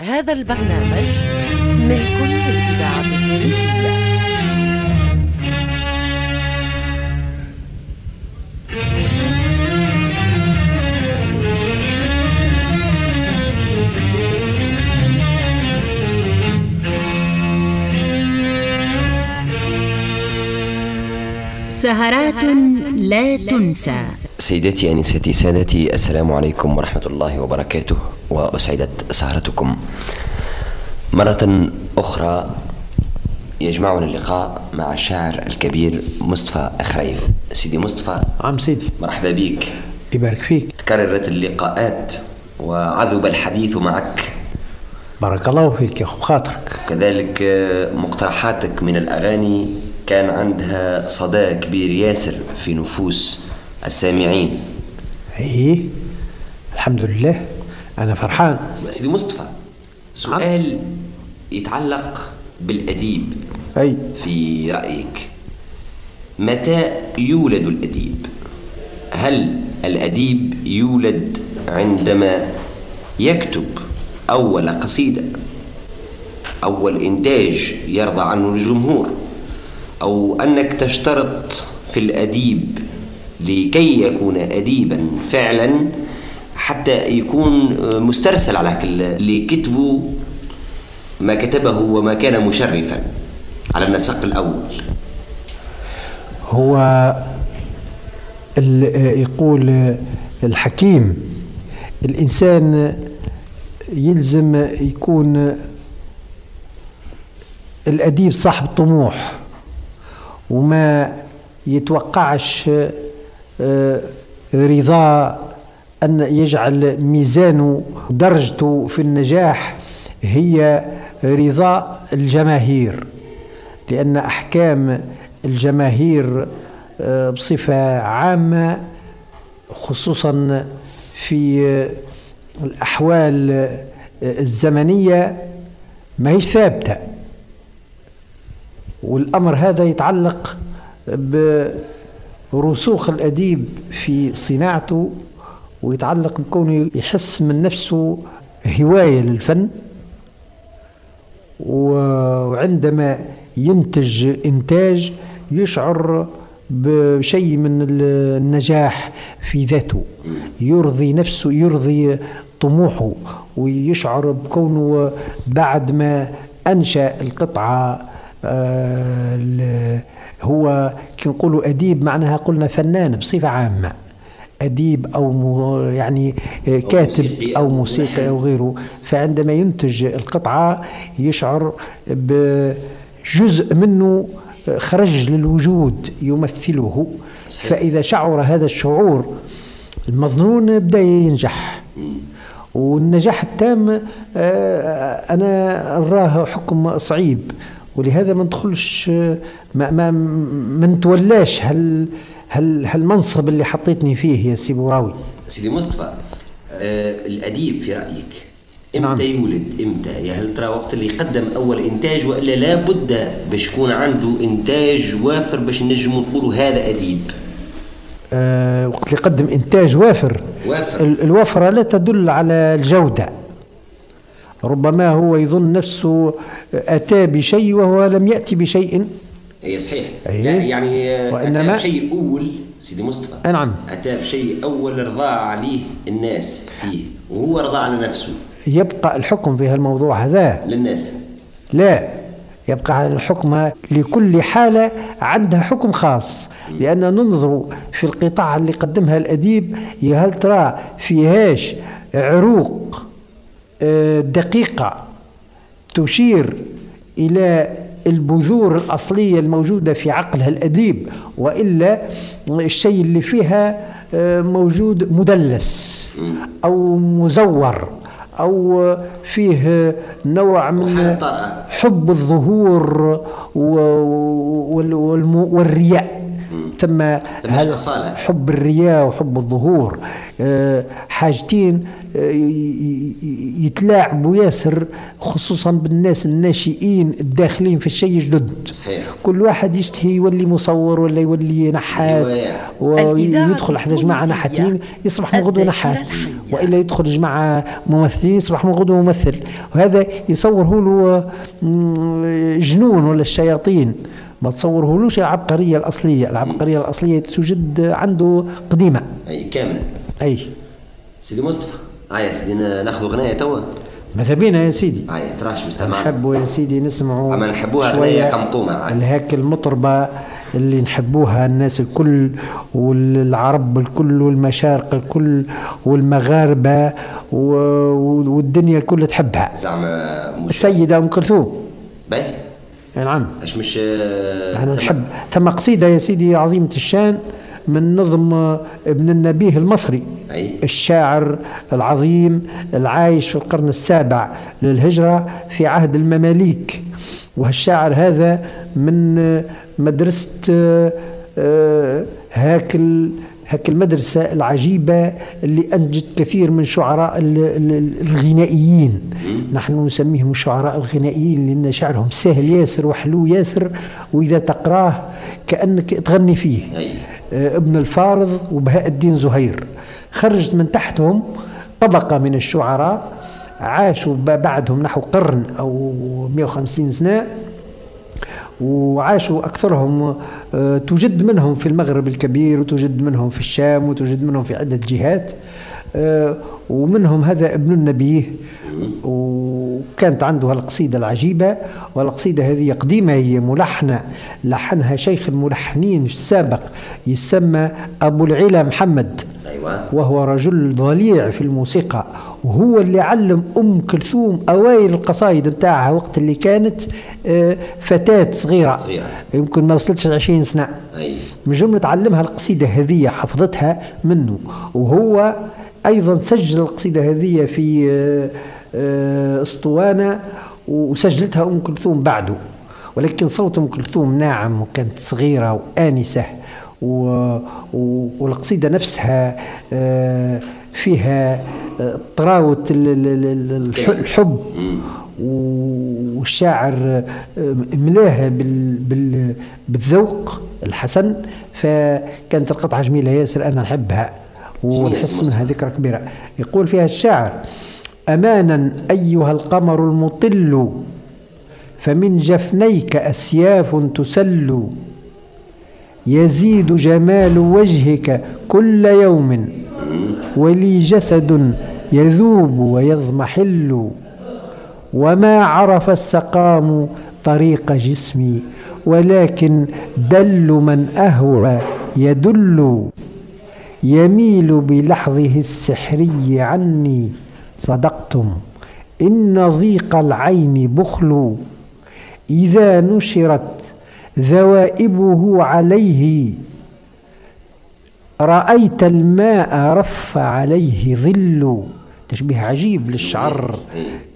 هذا البرنامج ملك للإذاعة التونسية. سهرات لا تنسى. سيداتي أنساتي سادتي السلام عليكم ورحمة الله وبركاته. وأسعدت سهرتكم مرة أخرى. يجمعنا اللقاء مع الشاعر الكبير مصطفى أخريف. سيدي مصطفى عم سيدي. مرحبا بك. يبارك فيك. تكررت اللقاءات وعذب الحديث معك. بارك الله فيك يا خاطرك. كذلك مقترحاتك من الأغاني كان عندها صدى كبير ياسر في نفوس السامعين. إيه. الحمد لله. أنا فرحان. سيدي مصطفى سؤال يتعلق بالأديب. أي. في رأيك متى يولد الأديب؟ هل الأديب يولد عندما يكتب أول قصيدة أول إنتاج يرضى عنه الجمهور أو أنك تشترط في الأديب لكي يكون أديبا فعلا حتى يكون مسترسل على اللي كتبه ما كتبه وما كان مشرفا. على النسق الأول. هو يقول الحكيم الإنسان يلزم يكون الأديب صاحب طموح وما يتوقعش رضا أن يجعل ميزانه درجته في النجاح هي رضا الجماهير لأن أحكام الجماهير بصفة عامة خصوصا في الأحوال الزمنية ما هي ثابتة. والأمر هذا يتعلق برسوخ الأديب في صناعته ويتعلق بكونه يحس من نفسه هواية للفن وعندما ينتج إنتاج يشعر بشيء من النجاح في ذاته. يرضي نفسه يرضي طموحه ويشعر بكونه بعد ما أنشأ القطعة آه هو كي نقولوا أديب معناها قلنا فنان بصفة عامة. أديب أو يعني كاتب أو موسيقي أو غيره. فعندما ينتج القطعة يشعر بجزء منه خرج للوجود يمثله. فإذا شعر هذا الشعور المظنون بدأ ينجح. والنجاح التام أنا أراه حكم صعيب. ولهذا ما ندخلش ما ما ما نتولاش هال هال هالمنصب اللي حطيتني فيه يا سي بوراوي. سيدي مصطفى آه الأديب في رأيك إمتى نعم. يولد؟ إمتى؟ يا هل ترى وقت اللي يقدم أول إنتاج وإلا لابد باش يكون عنده إنتاج وافر باش نجمو نقولوا هذا أديب؟ أه وقت اللي يقدم إنتاج وافر. وافر. الوفرة لا تدل على الجودة. ربما هو يظن نفسه أتى بشيء وهو لم ياتي بشيء. اي صحيح. أيه؟ يعني وإنما أتى بشيء أول سيدي مصطفى. نعم. أتى بشيء أول رضى عليه الناس فيه وهو رضى على نفسه. يبقى الحكم في هالموضوع هذا؟ للناس. لا. يبقى الحكم لكل حالة عندها حكم خاص. لأن ننظر في القطاع اللي قدمها الأديب يا هل ترى فيهاش عروق دقيقة تشير إلى البذور الأصلية الموجودة في عقلها الأديب وإلا الشيء اللي فيها موجود مدلس أو مزور أو فيه نوع من حب الظهور والرياء. ثم هذا حب الرياء وحب الظهور حاجتين ي- ي- يتلاعبوا ياسر خصوصا بالناس الناشئين الداخلين في الشيء جدد. صحيح. كل واحد يشتهي يولي مصور ولا يولي نحات هواية. ويدخل احد جماعة نحاتين يصبح من غدوه نحات. وإلا يدخل جماعة ممثلين يصبح من غدوه ممثل. وهذا يصوره له جنون ولا الشياطين. ما تصورهولوش العبقرية الأصلية. العبقرية الأصلية توجد عنده قديمة. أي كاملة. أي. سيدي مصطفى. هيا يا سيدي ناخذ غنايه توا. ماذا بينا يا سيدي؟ هيا تراش مستمع. نحبوا يا سيدي نسمعوا أما نحبوها قمقومة عاد. الهاك المطربة اللي نحبوها الناس الكل والعرب الكل والمشارق الكل والمغاربة و- و- والدنيا كلها تحبها. زعما مش السيدة أم كلثوم. باهي نعم. اش مش آه، إحنا تسمع؟ نحب ثم قصيدة يا سيدي عظيمة الشان. من نظم ابن النبيه المصري أي. الشاعر العظيم العايش في القرن السابع للهجرة في عهد المماليك. وهالشاعر هذا من مدرسة آه، هاك هاك المدرسة العجيبة اللي أنجت كثير من شعراء ال- ال- الغنائيين. نحن نسميهم الشعراء الغنائيين لأن شعرهم سهل ياسر وحلو ياسر وإذا تقراه كأنك تغني فيه. ابن الفارض وبهاء الدين زهير. خرجت من تحتهم طبقة من الشعراء عاشوا بعدهم نحو قرن أو 150 سنة وعاشوا أكثرهم آه، توجد منهم في المغرب الكبير وتوجد منهم في الشام وتوجد منهم في عدة جهات آه، ومنهم هذا ابن النبيه وكانت عنده القصيدة العجيبة والقصيدة هذه قديمة هي ملحنة لحنها شيخ الملحنين السابق يسمى أبو العلا محمد. أيوه. وهو رجل ضليع في الموسيقى وهو اللي علم أم كلثوم أوائل القصايد نتاعها وقت اللي كانت آه، فتاة صغيرة. صغيرة. يمكن ما وصلتش 20 سنة. أي. من جملة علمها القصيدة هذه حفظتها منه. وهو أيضا سجل القصيدة هذه في آه، آه، أسطوانة وسجلتها أم كلثوم بعده. ولكن صوت أم كلثوم ناعم وكانت صغيرة وآنسة. و... و... والقصيدة نفسها آه، فيها آه، طراوة ال- ال- ال- الح- الحب. والشاعر آه، ملاها بال بال بالذوق الحسن فكانت القطعة جميلة ياسر أنا نحبها. ونحس منها ذكرى كبيرة. يقول فيها الشاعر أمانا أيها القمر المطل فمن جفنيك أسياف تسل. يزيد جمال وجهك كل يوم. ولي جسد يذوب ويضمحل. وما عرف السقام طريق جسمي ولكن دل من أهوى يدل. يميل بلحظه السحري عني صدقتم إن ضيق العين بخل. إذا نشرت ذوائبه عليه. رأيت الماء رف عليه ظل. تشبيه عجيب للشعر.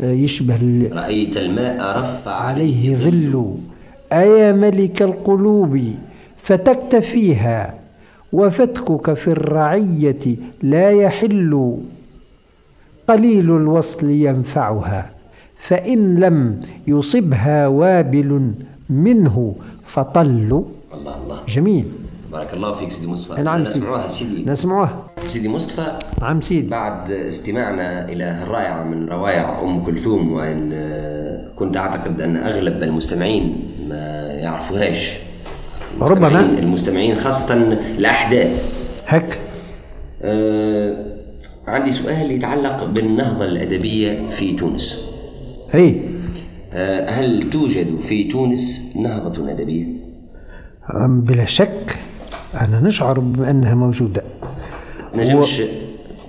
آه، يشبه رأيت الماء رف عليه ظل. أيا ملك القلوب فتكت فيها وفتكك في الرعية لا يحل. قليل الوصل ينفعها فإن لم يصبها وابل منه فطل الله الله. جميل. بارك الله فيك سيدي مصطفى. نعم. نسمعوها سيدي. نسمعوها. سيدي مصطفى نعم سيدي. بعد استماعنا إلى الرائعة من روائع أم كلثوم وإن آه، كنت أعتقد أن أغلب المستمعين ما يعرفوهاش. ربما. المستمعين- خاصة الأحداث. هك. آه، عندي سؤال يتعلق بالنهضة الأدبية في تونس. هي. هل توجد في تونس نهضة أدبية؟ بلا شك أنا نشعر بأنها موجودة. نجمش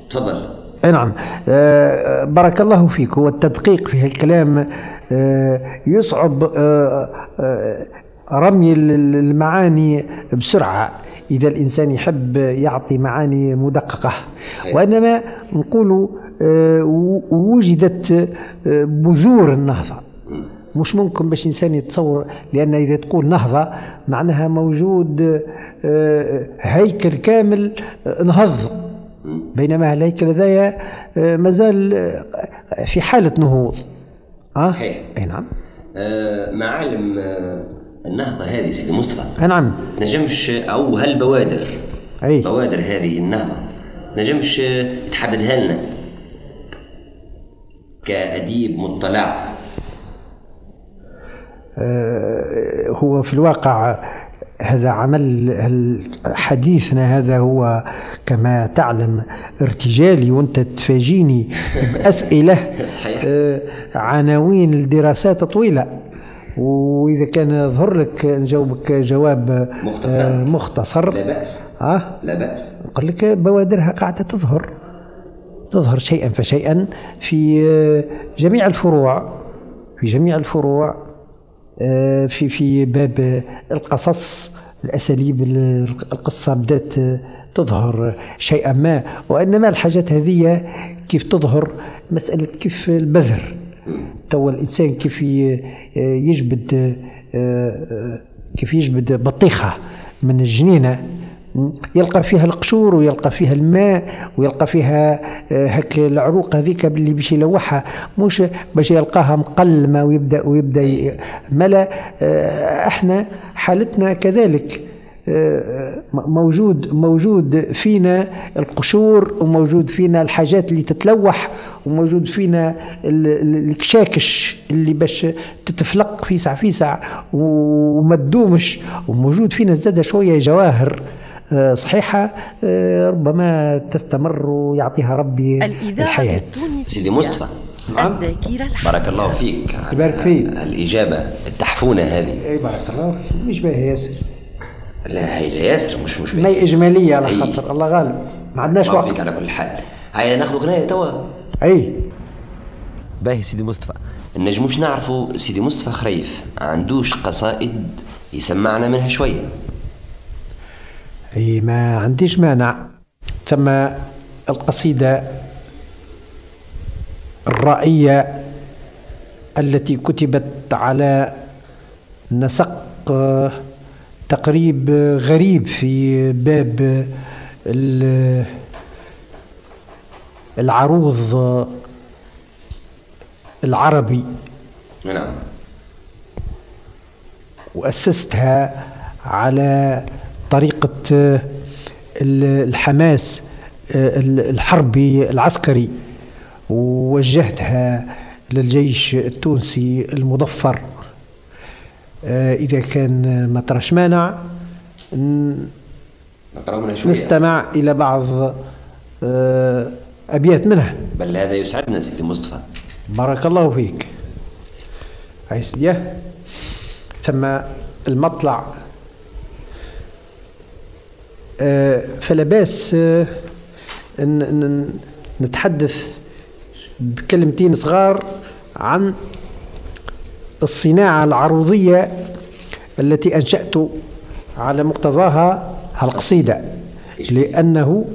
تفضل. أي نعم. آه، بارك الله فيك. هو التدقيق في هالكلام آه، يصعب آه، آه، رمي ال- ال- المعاني بسرعة. إذا الإنسان يحب يعطي معاني مدققة. صحيح. وإنما نقول آه، و- وجدت آه، بذور النهضة. مش ممكن باش إنسان يتصور لأن إذا تقول نهضة معناها موجود آه، هيكل كامل آه، نهض. بينما الهيكل هذايا آه، مازال آه، في حالة نهوض. أه؟ صحيح. أي نعم. آه معالم آه النهضة هذه سيدي مصطفى. نعم. نجمش أو هالبوادر أي. بوادر هذه النهضة. نجمش تحددها لنا. كأديب مطلع. آه هو في الواقع هذا عمل حديثنا هذا هو كما تعلم ارتجالي وانت تفاجيني بأسئلة صحيح. آه، عناوين الدراسات طويلة. وإذا كان يظهر لك نجاوبك جواب مختصر آه، مختصر. لا بأس. آه؟ لا بأس. نقول لك بوادرها قاعدة تظهر. تظهر شيئا فشيئا في آه، جميع الفروع في جميع الفروع. آه، في في باب القصص الأساليب القصة بدأت تظهر شيئا ما وإنما الحاجات هذه كيف تظهر؟ مسألة كيف البذر. تو الإنسان كيف يجبد آه، كيف يجبد بطيخة من الجنينة. يلقى فيها القشور ويلقى فيها الماء ويلقى فيها آه، هك العروق هذيك اللي باش يلوحها. مش باش يلقاها مقلمة ويبدأ ويبدأ ملا آه، إحنا حالتنا كذلك آه، موجود موجود فينا القشور وموجود فينا الحاجات اللي تتلوح وموجود فينا الكشاكش اللي باش تتفلق فيسع فيسع وما تدومش. وموجود فينا زاد شوية جواهر. آه، صحيحة آه، ربما تستمر ويعطيها ربي الحياة. سيدي مصطفى. نعم. الذاكرة بارك الله فيك. يبارك فيك. الإجابة التحفونة هذه. أي بارك الله فيك. مش باهي ياسر لا هي لا ياسر مش مش ما إجمالية على خاطر الله غالب. ما عندناش وقت. فيك على كل حال. هيا ناخذ غناية توا. أي. باهي سيدي مصطفى. النجموش نعرفوا سيدي مصطفى خريف. عندوش قصائد يسمعنا منها شوية. أي ما عنديش مانع. ثم القصيدة الرائية التي كتبت على نسق تقريب غريب في باب العروض العربي. نعم. وأسستها على طريقة آه، الحماس آه، الحربي العسكري ووجهتها للجيش التونسي المظفر. آه، إذا كان ما تراش مانع نستمع إلى بعض أبيات منها. بل هذا يسعدنا سيدي مصطفى. بارك الله فيك. عايز ثم المطلع. فلا باس آه، نتحدث بكلمتين صغار عن الصناعة العروضية التي أنشأت على مقتضاها القصيدة لأنه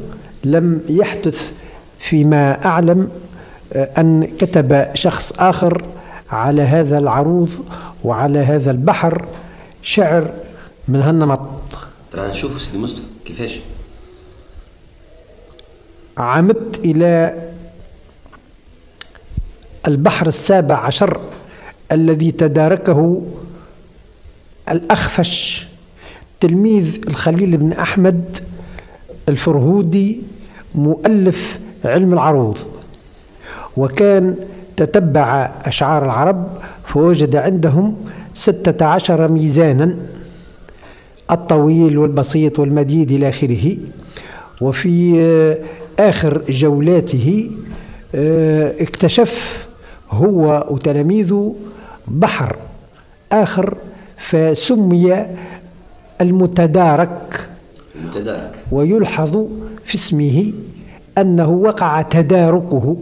لم يحدث فيما أعلم آه، أن كتب شخص آخر على هذا العروض وعلى هذا البحر شعر من هالنمط. ترى نشوف سيدي مصطفى. كيفاش؟ عمدت إلى البحر السابع عشر الذي تداركه الأخفش تلميذ الخليل بن أحمد الفرهودي مؤلف علم العروض. وكان تتبع أشعار العرب فوجد عندهم ستة عشر ميزانا. الطويل والبسيط والمديد إلى آخره وفي آه، آخر جولاته آه، اكتشف هو وتلاميذه بحر آخر فسمي المتدارك. المتدارك. ويلحظ في اسمه أنه وقع تداركه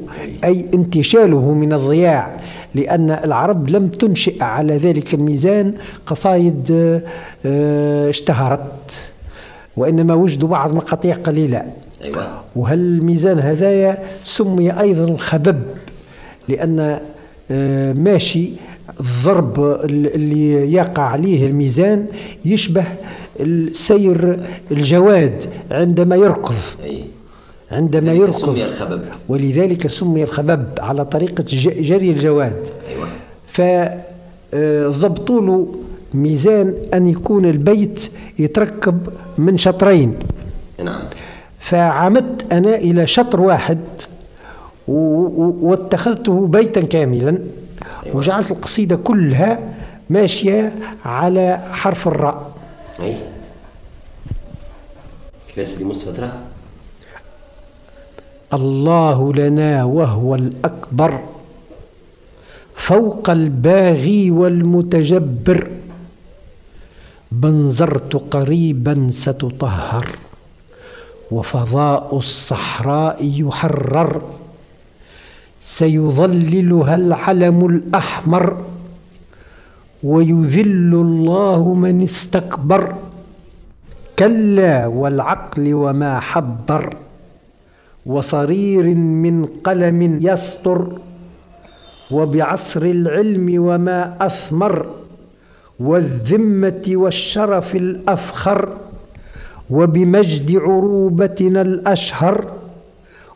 أي انتشاله من الضياع لأن العرب لم تنشئ على ذلك الميزان قصائد آه، اشتهرت وإنما وجدوا بعض مقاطيع قليلة أيوة. وهالميزان هذايا سمي أيضا الخبب لأن آه، ماشي الضرب اللي يقع عليه الميزان يشبه السير الجواد عندما يركض أي. عندما يركض. سمي الخبب. ولذلك سمي الخبب على طريقة جري الجواد. أيوة. فضبطوا له ميزان أن يكون البيت يتركب من شطرين. نعم. فعمدت أنا إلى شطر واحد واتخذته بيتا كاملا. أيوة. وجعلت القصيدة كلها ماشية على حرف الراء. أي. كيف سيدي مصطفى الله لنا وهو الأكبر فوق الباغي والمتجبر بنزرت قريبا ستطهر وفضاء الصحراء يحرر سيظللها العلم الأحمر ويذل الله من استكبر كلا والعقل وما حبر. وصرير من قلم يسطر وبعصر العلم وما أثمر والذمة والشرف الأفخر وبمجد عروبتنا الأشهر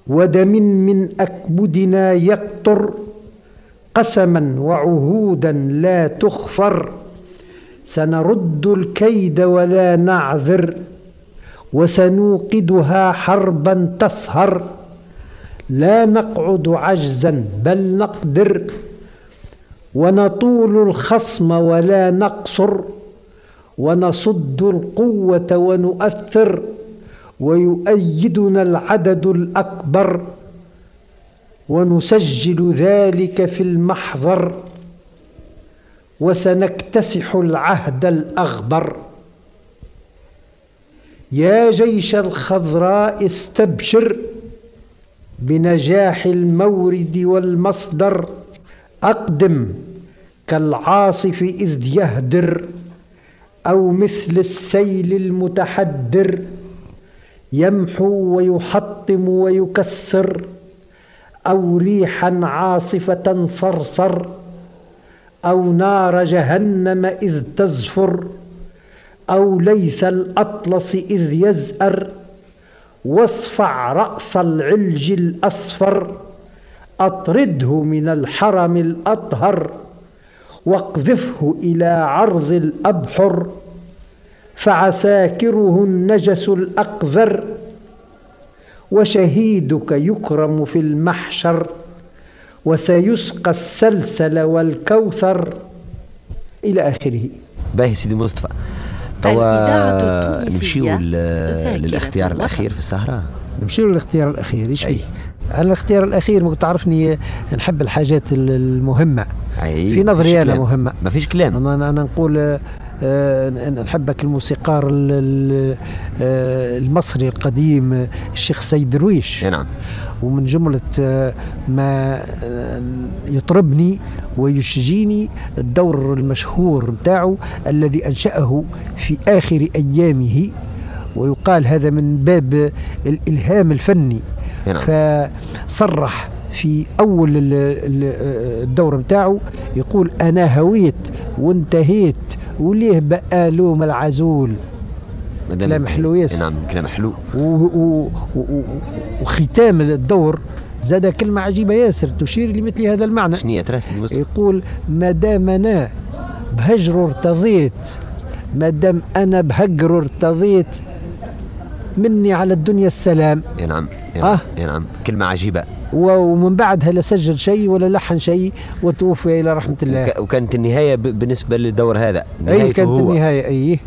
ودم من أكبدنا يقطر قسما وعهودا لا تخفر سنرد الكيد ولا نعذر. وسنوقدها حربا تسهر. لا نقعد عجزا بل نقدر. ونطول الخصم ولا نقصر. ونصد القوة ونؤثر. ويؤيدنا العدد الأكبر. ونسجل ذلك في المحضر. وسنكتسح العهد الأغبر. يا جيش الخضراء استبشر بنجاح المورد والمصدر. أقدم كالعاصف إذ يهدر أو مثل السيل المتحدر. يمحو ويحطم ويكسر أو ريحا عاصفة صرصر أو نار جهنم إذ تزفر. أو ليث الأطلس إذ يزأر. واصفع رأس العلج الأصفر أطرده من الحرم الأطهر واقذفه إلى عرض الأبحر فعساكره النجس الأقذر. وشهيدك يكرم في المحشر وسيسقى السلسل والكوثر. إلى آخره. باهي سيدي مصطفى. توا نمشيو للاختيار الوطن. الأخير في السهرة نمشي للاختيار الأخير إيش أي. فيه؟ أنا الاختيار الأخير ما تعرفني نحب الحاجات ال- المهمة أي في نظري كلام. مهمة ما فيش كلام أنا نقول نحبك الموسيقار ال- ال- آه، المصري القديم آه، الشيخ سيد درويش. نعم. ومن جملة آه، ما آه، يطربني ويشجيني الدور المشهور متاعه الذي أنشأه في آخر أيامه ويقال هذا من باب الإلهام الفني. نعم. فصرح في ال- الدور متاعه يقول أنا هويت وانتهيت وليه بقى لوم العزول كلام حلو ياسر. نعم كلام حلو. وختام الدور. زاد كلمة عجيبة ياسر تشير لمثل هذا المعنى. شنية مصطفى يقول ما دام أنا بهجر ارتضيت ما دام أنا بهجر ارتضيت مني على الدنيا السلام. أي نعم أي آه. نعم أي نعم. كلمة عجيبة. ومن بعدها لا سجل شيء ولا لحن شيء وتوفي إلى رحمة الله. وك- وكانت النهاية ب- بالنسبة للدور هذا. نهايته كانت هو. النهاية أي.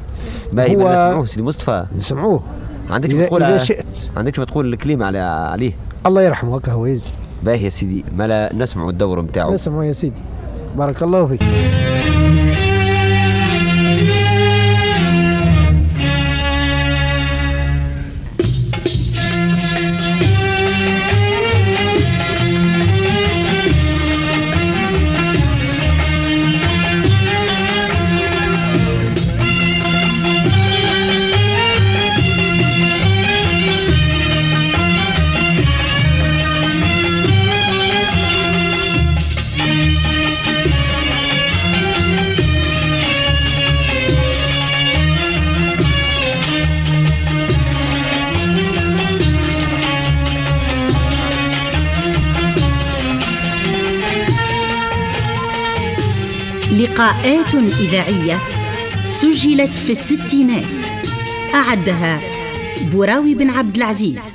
باهي هو- ما نسمعوه سيدي مصطفى؟ نسمعوه. عندك إذا, تقول شئت. عندك تقول الكلمة على عليه الله يرحمه هكا هو يزي. باهي يا سيدي ما لا نسمعوا الدور نتاعو نسمعه يا سيدي. بارك الله فيك. لقاءات إذاعية سجلت في الستينات أعدها براوي بن عبد العزيز.